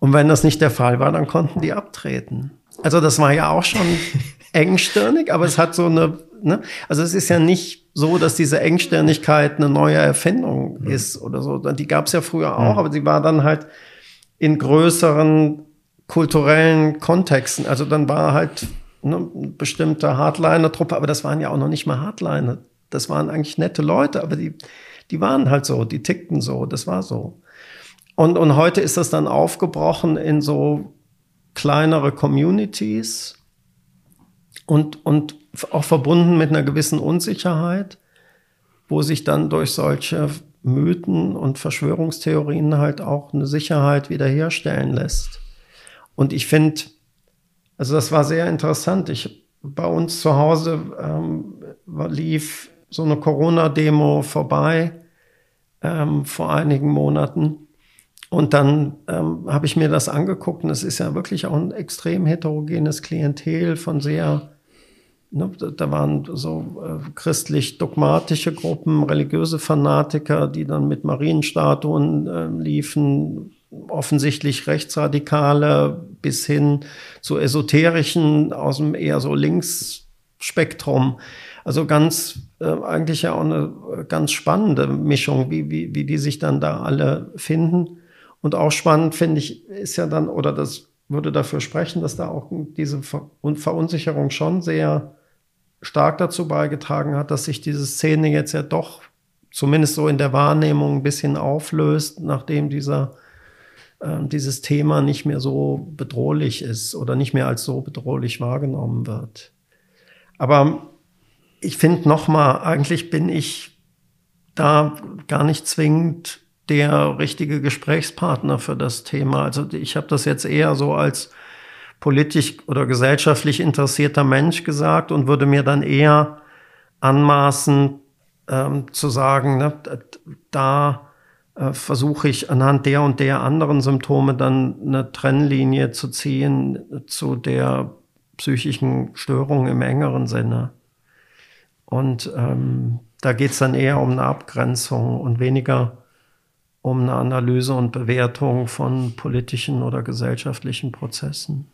Und wenn das nicht der Fall war, dann konnten die abtreten. Also das war ja auch schon engstirnig, aber es hat so eine, ne? also es ist ja nicht so, dass diese Engstirnigkeit eine neue Erfindung mhm. ist oder so. Die gab es ja früher auch, mhm. aber sie war dann halt in größeren kulturellen Kontexten. Also dann war halt ne, eine bestimmte Hardliner-Truppe, aber das waren ja auch noch nicht mal Hardliner. Das waren eigentlich nette Leute, aber die, die waren halt so, die tickten so, das war so. Und, und heute ist das dann aufgebrochen in so kleinere Communities und, und auch verbunden mit einer gewissen Unsicherheit, wo sich dann durch solche Mythen und Verschwörungstheorien halt auch eine Sicherheit wiederherstellen lässt. Und ich finde, also das war sehr interessant. Ich, bei uns zu Hause ähm, lief so eine Corona-Demo vorbei ähm, vor einigen Monaten. Und dann ähm, habe ich mir das angeguckt und es ist ja wirklich auch ein extrem heterogenes Klientel von sehr, ne, da waren so äh, christlich-dogmatische Gruppen, religiöse Fanatiker, die dann mit Marienstatuen äh, liefen, offensichtlich Rechtsradikale bis hin zu esoterischen aus dem eher so Linksspektrum. Also ganz, äh, eigentlich ja auch eine ganz spannende Mischung, wie, wie, wie die sich dann da alle finden. Und auch spannend finde ich, ist ja dann, oder das würde dafür sprechen, dass da auch diese Verunsicherung schon sehr stark dazu beigetragen hat, dass sich diese Szene jetzt ja doch zumindest so in der Wahrnehmung ein bisschen auflöst, nachdem dieser, äh, dieses Thema nicht mehr so bedrohlich ist oder nicht mehr als so bedrohlich wahrgenommen wird. Aber ich finde nochmal, eigentlich bin ich da gar nicht zwingend der richtige Gesprächspartner für das Thema. Also ich habe das jetzt eher so als politisch oder gesellschaftlich interessierter Mensch gesagt und würde mir dann eher anmaßen ähm, zu sagen, ne, da äh, versuche ich anhand der und der anderen Symptome dann eine Trennlinie zu ziehen zu der psychischen Störung im engeren Sinne. Und ähm, da geht es dann eher um eine Abgrenzung und weniger um eine Analyse und Bewertung von politischen oder gesellschaftlichen Prozessen.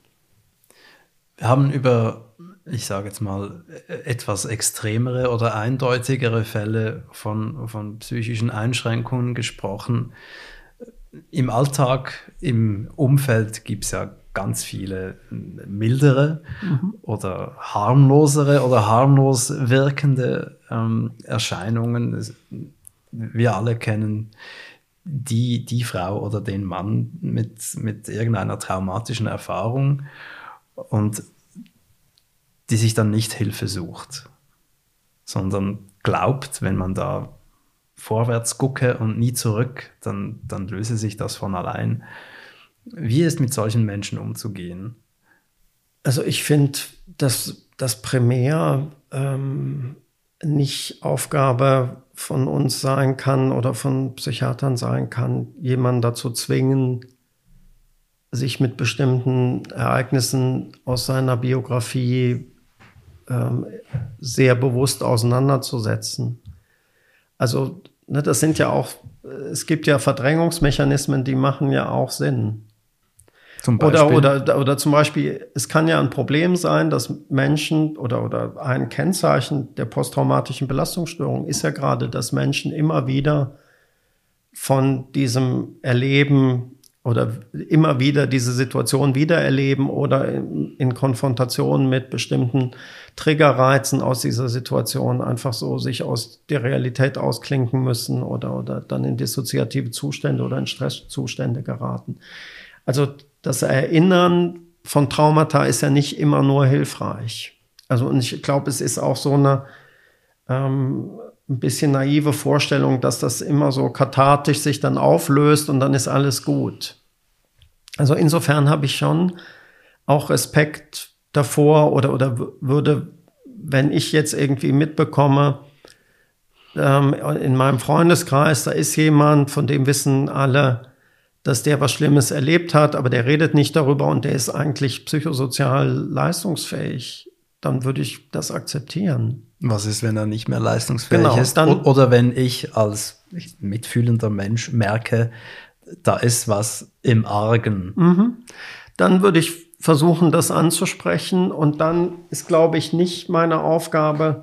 Wir haben über, ich sage jetzt mal, etwas extremere oder eindeutigere Fälle von, von psychischen Einschränkungen gesprochen. Im Alltag, im Umfeld gibt es ja ganz viele mildere mhm. oder harmlosere oder harmlos wirkende ähm, Erscheinungen. Wir alle kennen die, die Frau oder den Mann mit, mit irgendeiner traumatischen Erfahrung und die sich dann nicht Hilfe sucht, sondern glaubt, wenn man da vorwärts gucke und nie zurück, dann, dann löse sich das von allein. Wie ist mit solchen Menschen umzugehen? Also ich finde, dass das primär ähm, nicht Aufgabe von uns sein kann oder von Psychiatern sein kann, jemanden dazu zwingen, sich mit bestimmten Ereignissen aus seiner Biografie ähm, sehr bewusst auseinanderzusetzen. Also ne, das sind ja auch, es gibt ja Verdrängungsmechanismen, die machen ja auch Sinn. Zum Beispiel. Oder, oder, oder zum Beispiel, es kann ja ein Problem sein, dass Menschen oder, oder ein Kennzeichen der posttraumatischen Belastungsstörung ist ja gerade, dass Menschen immer wieder von diesem Erleben oder immer wieder diese Situation wiedererleben oder in, in Konfrontation mit bestimmten Triggerreizen aus dieser Situation einfach so sich aus der Realität ausklinken müssen oder, oder dann in dissoziative Zustände oder in Stresszustände geraten. Also das Erinnern von Traumata ist ja nicht immer nur hilfreich. Also und ich glaube, es ist auch so eine ähm, ein bisschen naive Vorstellung, dass das immer so kathartisch sich dann auflöst und dann ist alles gut. Also insofern habe ich schon auch Respekt davor oder, oder würde, wenn ich jetzt irgendwie mitbekomme, ähm, in meinem Freundeskreis, da ist jemand, von dem wissen alle, dass der was Schlimmes erlebt hat, aber der redet nicht darüber und der ist eigentlich psychosozial leistungsfähig, dann würde ich das akzeptieren. Was ist, wenn er nicht mehr leistungsfähig genau, ist? Dann, Oder wenn ich als mitfühlender Mensch merke, da ist was im Argen. Mhm. Dann würde ich versuchen, das anzusprechen. Und dann ist, glaube ich, nicht meine Aufgabe,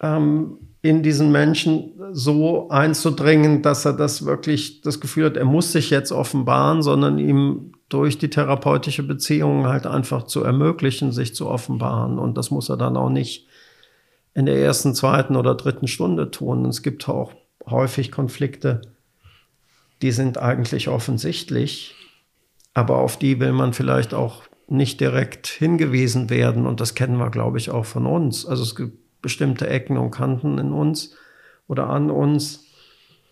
ähm, in diesen Menschen so einzudringen, dass er das wirklich das Gefühl hat, er muss sich jetzt offenbaren, sondern ihm durch die therapeutische Beziehung halt einfach zu ermöglichen, sich zu offenbaren. Und das muss er dann auch nicht in der ersten, zweiten oder dritten Stunde tun. Es gibt auch häufig Konflikte, die sind eigentlich offensichtlich, aber auf die will man vielleicht auch nicht direkt hingewiesen werden. Und das kennen wir, glaube ich, auch von uns. Also es gibt bestimmte Ecken und Kanten in uns oder an uns.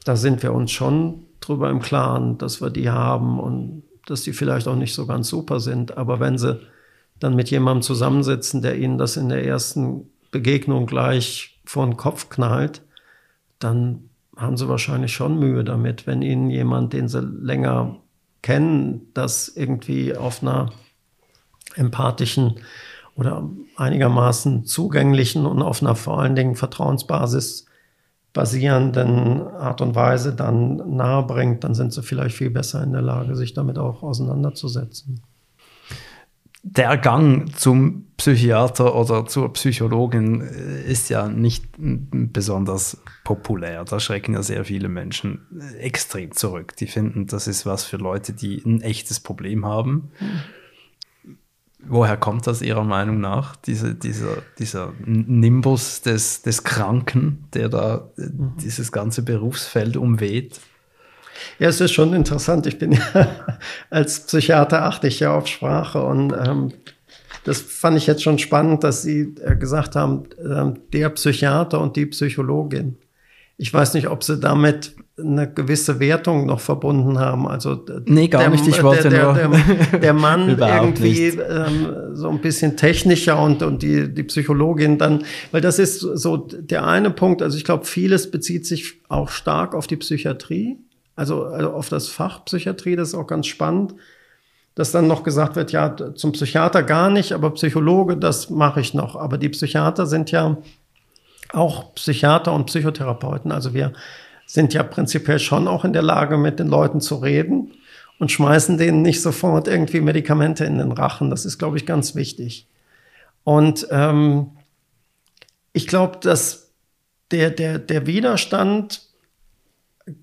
Da sind wir uns schon drüber im Klaren, dass wir die haben und dass die vielleicht auch nicht so ganz super sind. Aber wenn sie dann mit jemandem zusammensitzen, der ihnen das in der ersten Begegnung gleich vor den Kopf knallt, dann haben sie wahrscheinlich schon Mühe damit, wenn ihnen jemand, den sie länger kennen, das irgendwie auf einer empathischen oder einigermaßen zugänglichen und auf einer vor allen Dingen Vertrauensbasis basierenden Art und Weise dann nahebringt, dann sind sie vielleicht viel besser in der Lage, sich damit auch auseinanderzusetzen der Gang zum Psychiater oder zur Psychologin äh, ist ja nicht besonders populär. Da schrecken ja sehr viele Menschen äh, extrem zurück. Die finden, das ist was für Leute, die ein echtes Problem haben. Woher kommt das Ihrer Meinung nach, diese, dieser, dieser Nimbus des, des Kranken, der da mhm. dieses ganze Berufsfeld umweht? Ja, es ist schon interessant. Ich bin ja als Psychiater achte ich ja auf Sprache und ähm, das fand ich jetzt schon spannend, dass Sie äh, gesagt haben, äh, der Psychiater und die Psychologin. Ich weiß nicht, ob Sie damit eine gewisse Wertung noch verbunden haben. Also nee, gar der, nicht. Ich wollte der, der, der, der Mann irgendwie ähm, so ein bisschen technischer und, und die, die Psychologin dann, weil das ist so der eine Punkt. Also ich glaube, vieles bezieht sich auch stark auf die Psychiatrie also, also auf das Fach Psychiatrie, das ist auch ganz spannend, dass dann noch gesagt wird, ja, zum Psychiater gar nicht, aber Psychologe, das mache ich noch. Aber die Psychiater sind ja auch Psychiater und Psychotherapeuten. Also wir sind ja prinzipiell schon auch in der Lage, mit den Leuten zu reden und schmeißen denen nicht sofort irgendwie Medikamente in den Rachen. Das ist, glaube ich, ganz wichtig. Und ähm, ich glaube, dass der, der, der Widerstand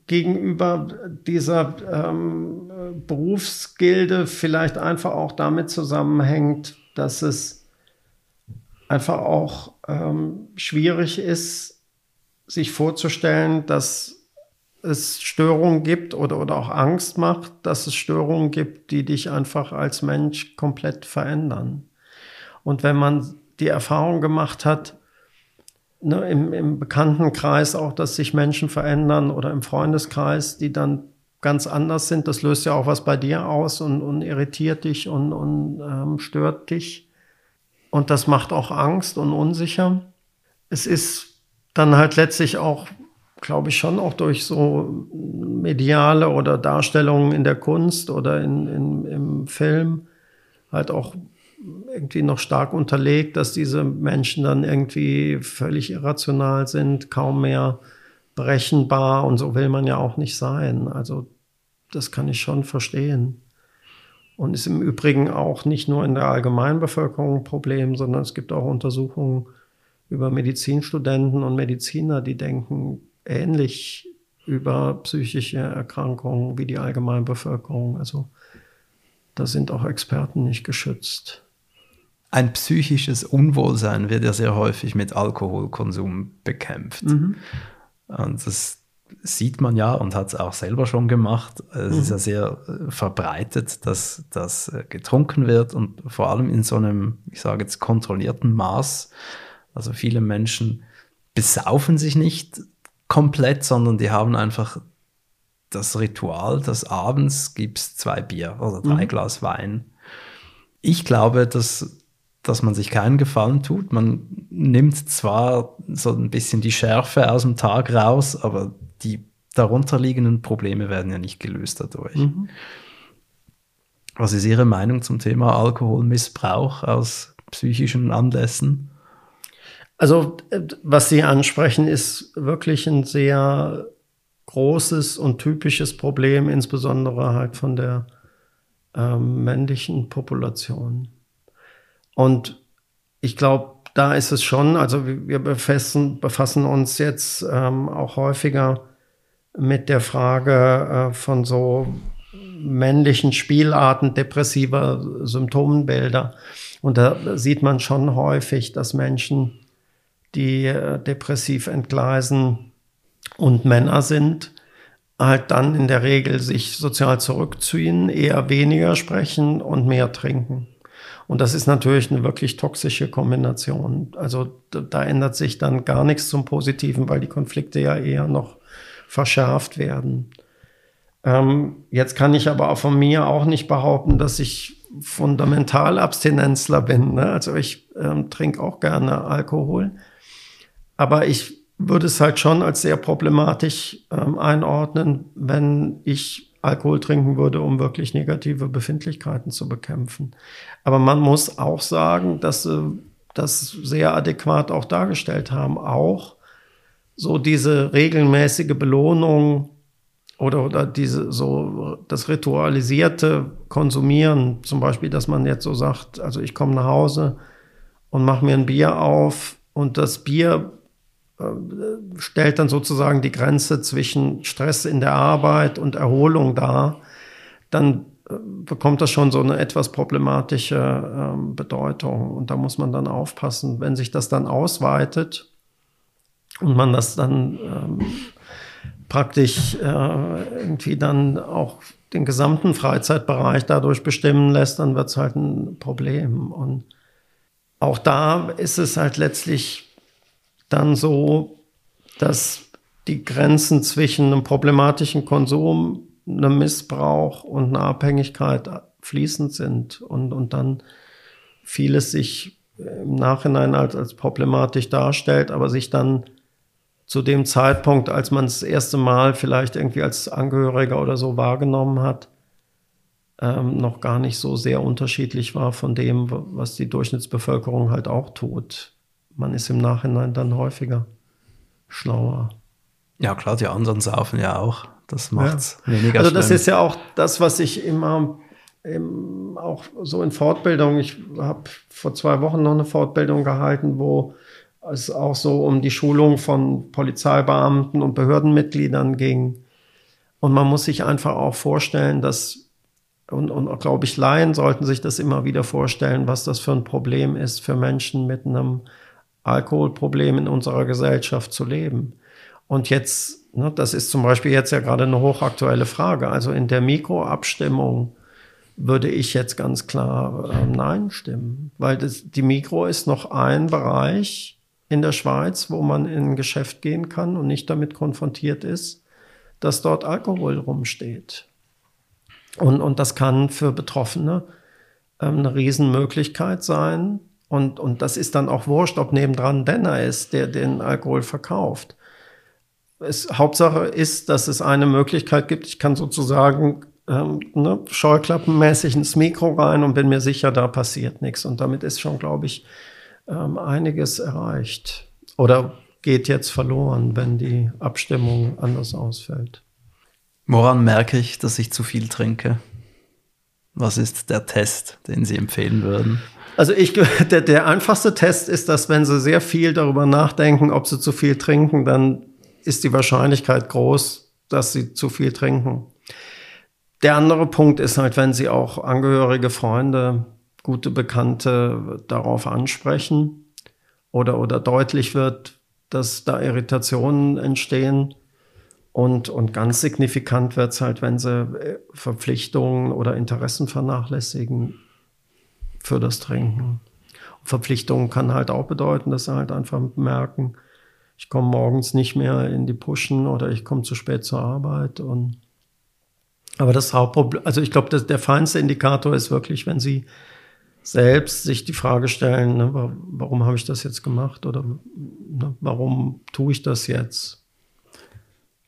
gegenüber dieser ähm, Berufsgilde vielleicht einfach auch damit zusammenhängt, dass es einfach auch ähm, schwierig ist, sich vorzustellen, dass es Störungen gibt oder, oder auch Angst macht, dass es Störungen gibt, die dich einfach als Mensch komplett verändern. Und wenn man die Erfahrung gemacht hat, ne, im, im Bekanntenkreis auch, dass sich Menschen verändern oder im Freundeskreis, die dann ganz anders sind. Das löst ja auch was bei dir aus und, und irritiert dich und, und ähm, stört dich. Und das macht auch Angst und unsicher. Es ist dann halt letztlich auch, glaube ich, schon auch durch so mediale oder Darstellungen in der Kunst oder in, in, im Film halt auch irgendwie noch stark unterlegt, dass diese Menschen dann irgendwie völlig irrational sind, kaum mehr berechenbar und so will man ja auch nicht sein. Also das kann ich schon verstehen. Und ist im Übrigen auch nicht nur in der Allgemeinbevölkerung ein Problem, sondern es gibt auch Untersuchungen über Medizinstudenten und Mediziner, die denken ähnlich über psychische Erkrankungen wie die Allgemeinbevölkerung. Also da sind auch Experten nicht geschützt ein psychisches Unwohlsein wird ja sehr häufig mit Alkoholkonsum bekämpft. Mhm. Und das sieht man ja und hat es auch selber schon gemacht. Es mhm. ist ja sehr äh, verbreitet, dass das äh, getrunken wird und vor allem in so einem, ich sage jetzt, kontrollierten Maß. Also viele Menschen besaufen sich nicht komplett, sondern die haben einfach das Ritual, dass abends gibt es zwei Bier oder drei mhm. Glas Wein. Ich glaube, dass, dass man sich keinen Gefallen tut. Man nimmt zwar so ein bisschen die Schärfe aus dem Tag raus, aber die darunterliegenden Probleme werden ja nicht gelöst dadurch. Mhm. Was ist Ihre Meinung zum Thema Alkoholmissbrauch aus psychischen Anlässen? Also, äh, was Sie ansprechen, ist wirklich ein sehr großes und typisches Problem, insbesondere halt von der ähm, männlichen Population. Und ich glaube, da ist es schon, also wir befassen, befassen uns jetzt ähm, auch häufiger mit der Frage äh, von so männlichen Spielarten depressiver Symptombilder. Und da sieht man schon häufig, dass Menschen, die äh, depressiv entgleisen und Männer sind, halt dann in der Regel sich sozial zurückziehen, eher weniger sprechen und mehr trinken. Und das ist natürlich eine wirklich toxische Kombination. Also da, ändert sich dann gar nichts zum Positiven, weil die Konflikte ja eher noch verschärft werden. Ähm, jetzt kann ich aber auch von mir auch nicht behaupten, dass ich fundamental Abstinenzler bin. Ne? Also ich ähm, trinke auch gerne Alkohol. Aber ich würde es halt schon als sehr problematisch ähm, einordnen, wenn ich Alkohol trinken würde, um wirklich negative Befindlichkeiten zu bekämpfen. Aber man muss auch sagen, dass sie das sehr adäquat auch dargestellt haben. Auch so diese regelmäßige Belohnung oder, oder diese so das ritualisierte Konsumieren, zum Beispiel, dass man jetzt so sagt, also ich komme nach Hause und mache mir ein Bier auf und das Bier äh, stellt dann sozusagen die Grenze zwischen Stress in der Arbeit und Erholung dar, dann äh, bekommt das schon so eine etwas problematische ähm, Bedeutung. Und da muss man dann aufpassen, wenn sich das dann ausweitet und man das dann ähm, praktisch äh, irgendwie dann auch den gesamten Freizeitbereich dadurch bestimmen lässt, dann wird es halt ein Problem. Und auch da ist es halt letztlich dann so, dass die Grenzen zwischen einem problematischen Konsum, einem Missbrauch und einer Abhängigkeit fließend sind und, und dann vieles sich im Nachhinein als, als problematisch darstellt, aber sich dann zu dem Zeitpunkt, als man das erste Mal vielleicht irgendwie als Angehöriger oder so wahrgenommen hat, ähm, noch gar nicht so sehr unterschiedlich war von dem, was die Durchschnittsbevölkerung halt auch tut. Man ist im Nachhinein dann häufiger schlauer. Ja, klar, die anderen saufen ja auch. Das macht es ja. weniger Also, das schlimm. ist ja auch das, was ich immer auch so in Fortbildung, ich habe vor zwei Wochen noch eine Fortbildung gehalten, wo es auch so um die Schulung von Polizeibeamten und Behördenmitgliedern ging. Und man muss sich einfach auch vorstellen, dass, und, und glaube ich, Laien sollten sich das immer wieder vorstellen, was das für ein Problem ist für Menschen mit einem Alkoholproblem in unserer Gesellschaft zu leben. Und jetzt, ne, das ist zum Beispiel jetzt ja gerade eine hochaktuelle Frage. Also in der Mikroabstimmung würde ich jetzt ganz klar äh, Nein stimmen, weil das, die Mikro ist noch ein Bereich, in der Schweiz, wo man in ein Geschäft gehen kann und nicht damit konfrontiert ist, dass dort Alkohol rumsteht. Und, und das kann für Betroffene ähm, eine Riesenmöglichkeit sein. Und, und das ist dann auch wurscht, ob nebendran Denner ist, der den Alkohol verkauft. Es, Hauptsache ist, dass es eine Möglichkeit gibt. Ich kann sozusagen ähm, ne, scheuklappenmäßig ins Mikro rein und bin mir sicher, da passiert nichts. Und damit ist schon, glaube ich, ähm, einiges erreicht oder geht jetzt verloren, wenn die Abstimmung anders ausfällt. Woran merke ich, dass ich zu viel trinke? Was ist der Test, den Sie empfehlen würden? Also ich, der, der einfachste Test ist, dass wenn Sie sehr viel darüber nachdenken, ob Sie zu viel trinken, dann ist die Wahrscheinlichkeit groß, dass Sie zu viel trinken. Der andere Punkt ist halt, wenn Sie auch Angehörige, Freunde gute Bekannte darauf ansprechen oder, oder deutlich wird, dass da Irritationen entstehen. Und, und ganz signifikant wird es halt, wenn sie äh, Verpflichtungen oder Interessen vernachlässigen für das Trinken. Verpflichtungen kann halt auch bedeuten, dass sie halt einfach merken, ich komme morgens nicht mehr in die Pushen oder ich komme zu spät zur Arbeit. Und aber das Hauptproblem, also ich glaube, der feinste Indikator ist wirklich, wenn sie selbst sich die Frage stellen, ne, warum habe ich das jetzt gemacht oder ne, warum tue ich das jetzt?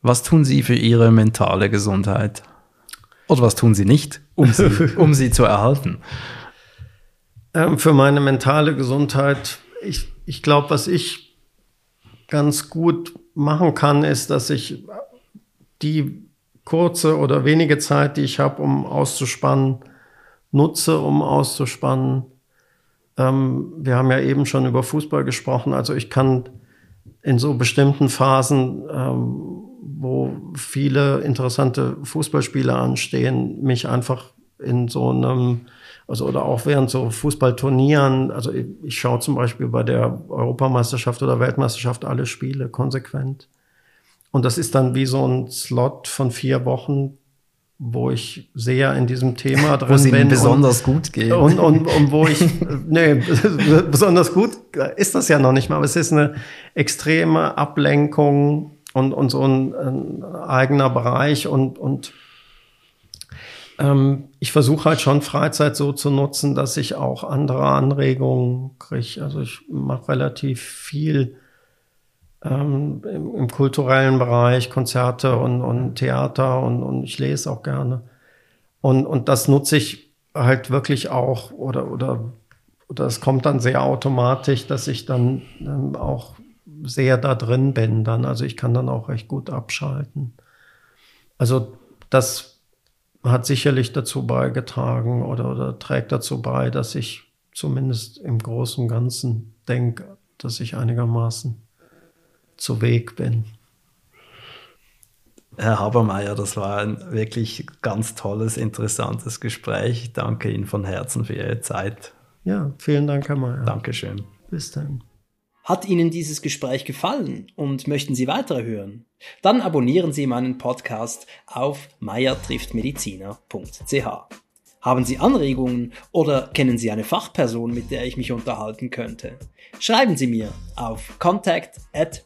Was tun Sie für Ihre mentale Gesundheit? Oder was tun Sie nicht, um sie, um sie zu erhalten? Ähm, für meine mentale Gesundheit, ich, ich glaube, was ich ganz gut machen kann, ist, dass ich die kurze oder wenige Zeit, die ich habe, um auszuspannen, nutze, um auszuspannen. Ähm, wir haben ja eben schon über Fußball gesprochen. Also ich kann in so bestimmten Phasen, ähm, wo viele interessante Fußballspiele anstehen, mich einfach in so einem also oder auch während so Fußballturnieren, also ich, ich schaue zum Beispiel bei der Europameisterschaft oder Weltmeisterschaft alle Spiele konsequent. Und das ist dann wie so ein Slot von vier Wochen, wo ich sehr in diesem Thema drin wo es bin. besonders und, gut geht. Und, und, und wo ich, nee, besonders gut ist das ja noch nicht mal, aber es ist eine extreme Ablenkung und, und so ein, ein eigener Bereich und, und ähm, ich versuche halt schon Freizeit so zu nutzen, dass ich auch andere Anregungen kriege. Also ich mache relativ viel ähm, im, im, kulturellen Bereich, Konzerte und, und Theater und, und ich lese auch gerne. Und, und das nutze ich halt wirklich auch oder, oder, oder es kommt dann sehr automatisch, dass ich dann ähm, auch sehr da drin bin dann. Also ich kann dann auch recht gut abschalten. Also das hat sicherlich dazu beigetragen oder, oder trägt dazu bei, dass ich zumindest im Großen und Ganzen denke, dass ich einigermaßen zu Weg bin. Herr Habermeier, das war ein wirklich ganz tolles, interessantes Gespräch. Danke Ihnen von Herzen für Ihre Zeit. Ja, vielen Dank, Herr Mayer. Dankeschön. Bis dann. Hat Ihnen dieses Gespräch gefallen und möchten Sie weitere hören? Dann abonnieren Sie meinen Podcast auf meiertrifftmediziner.ch. Haben Sie Anregungen oder kennen Sie eine Fachperson, mit der ich mich unterhalten könnte? Schreiben Sie mir auf contact at.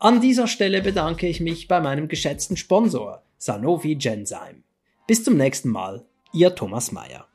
An dieser Stelle bedanke ich mich bei meinem geschätzten Sponsor Sanofi Genzyme. Bis zum nächsten Mal, Ihr Thomas Meyer.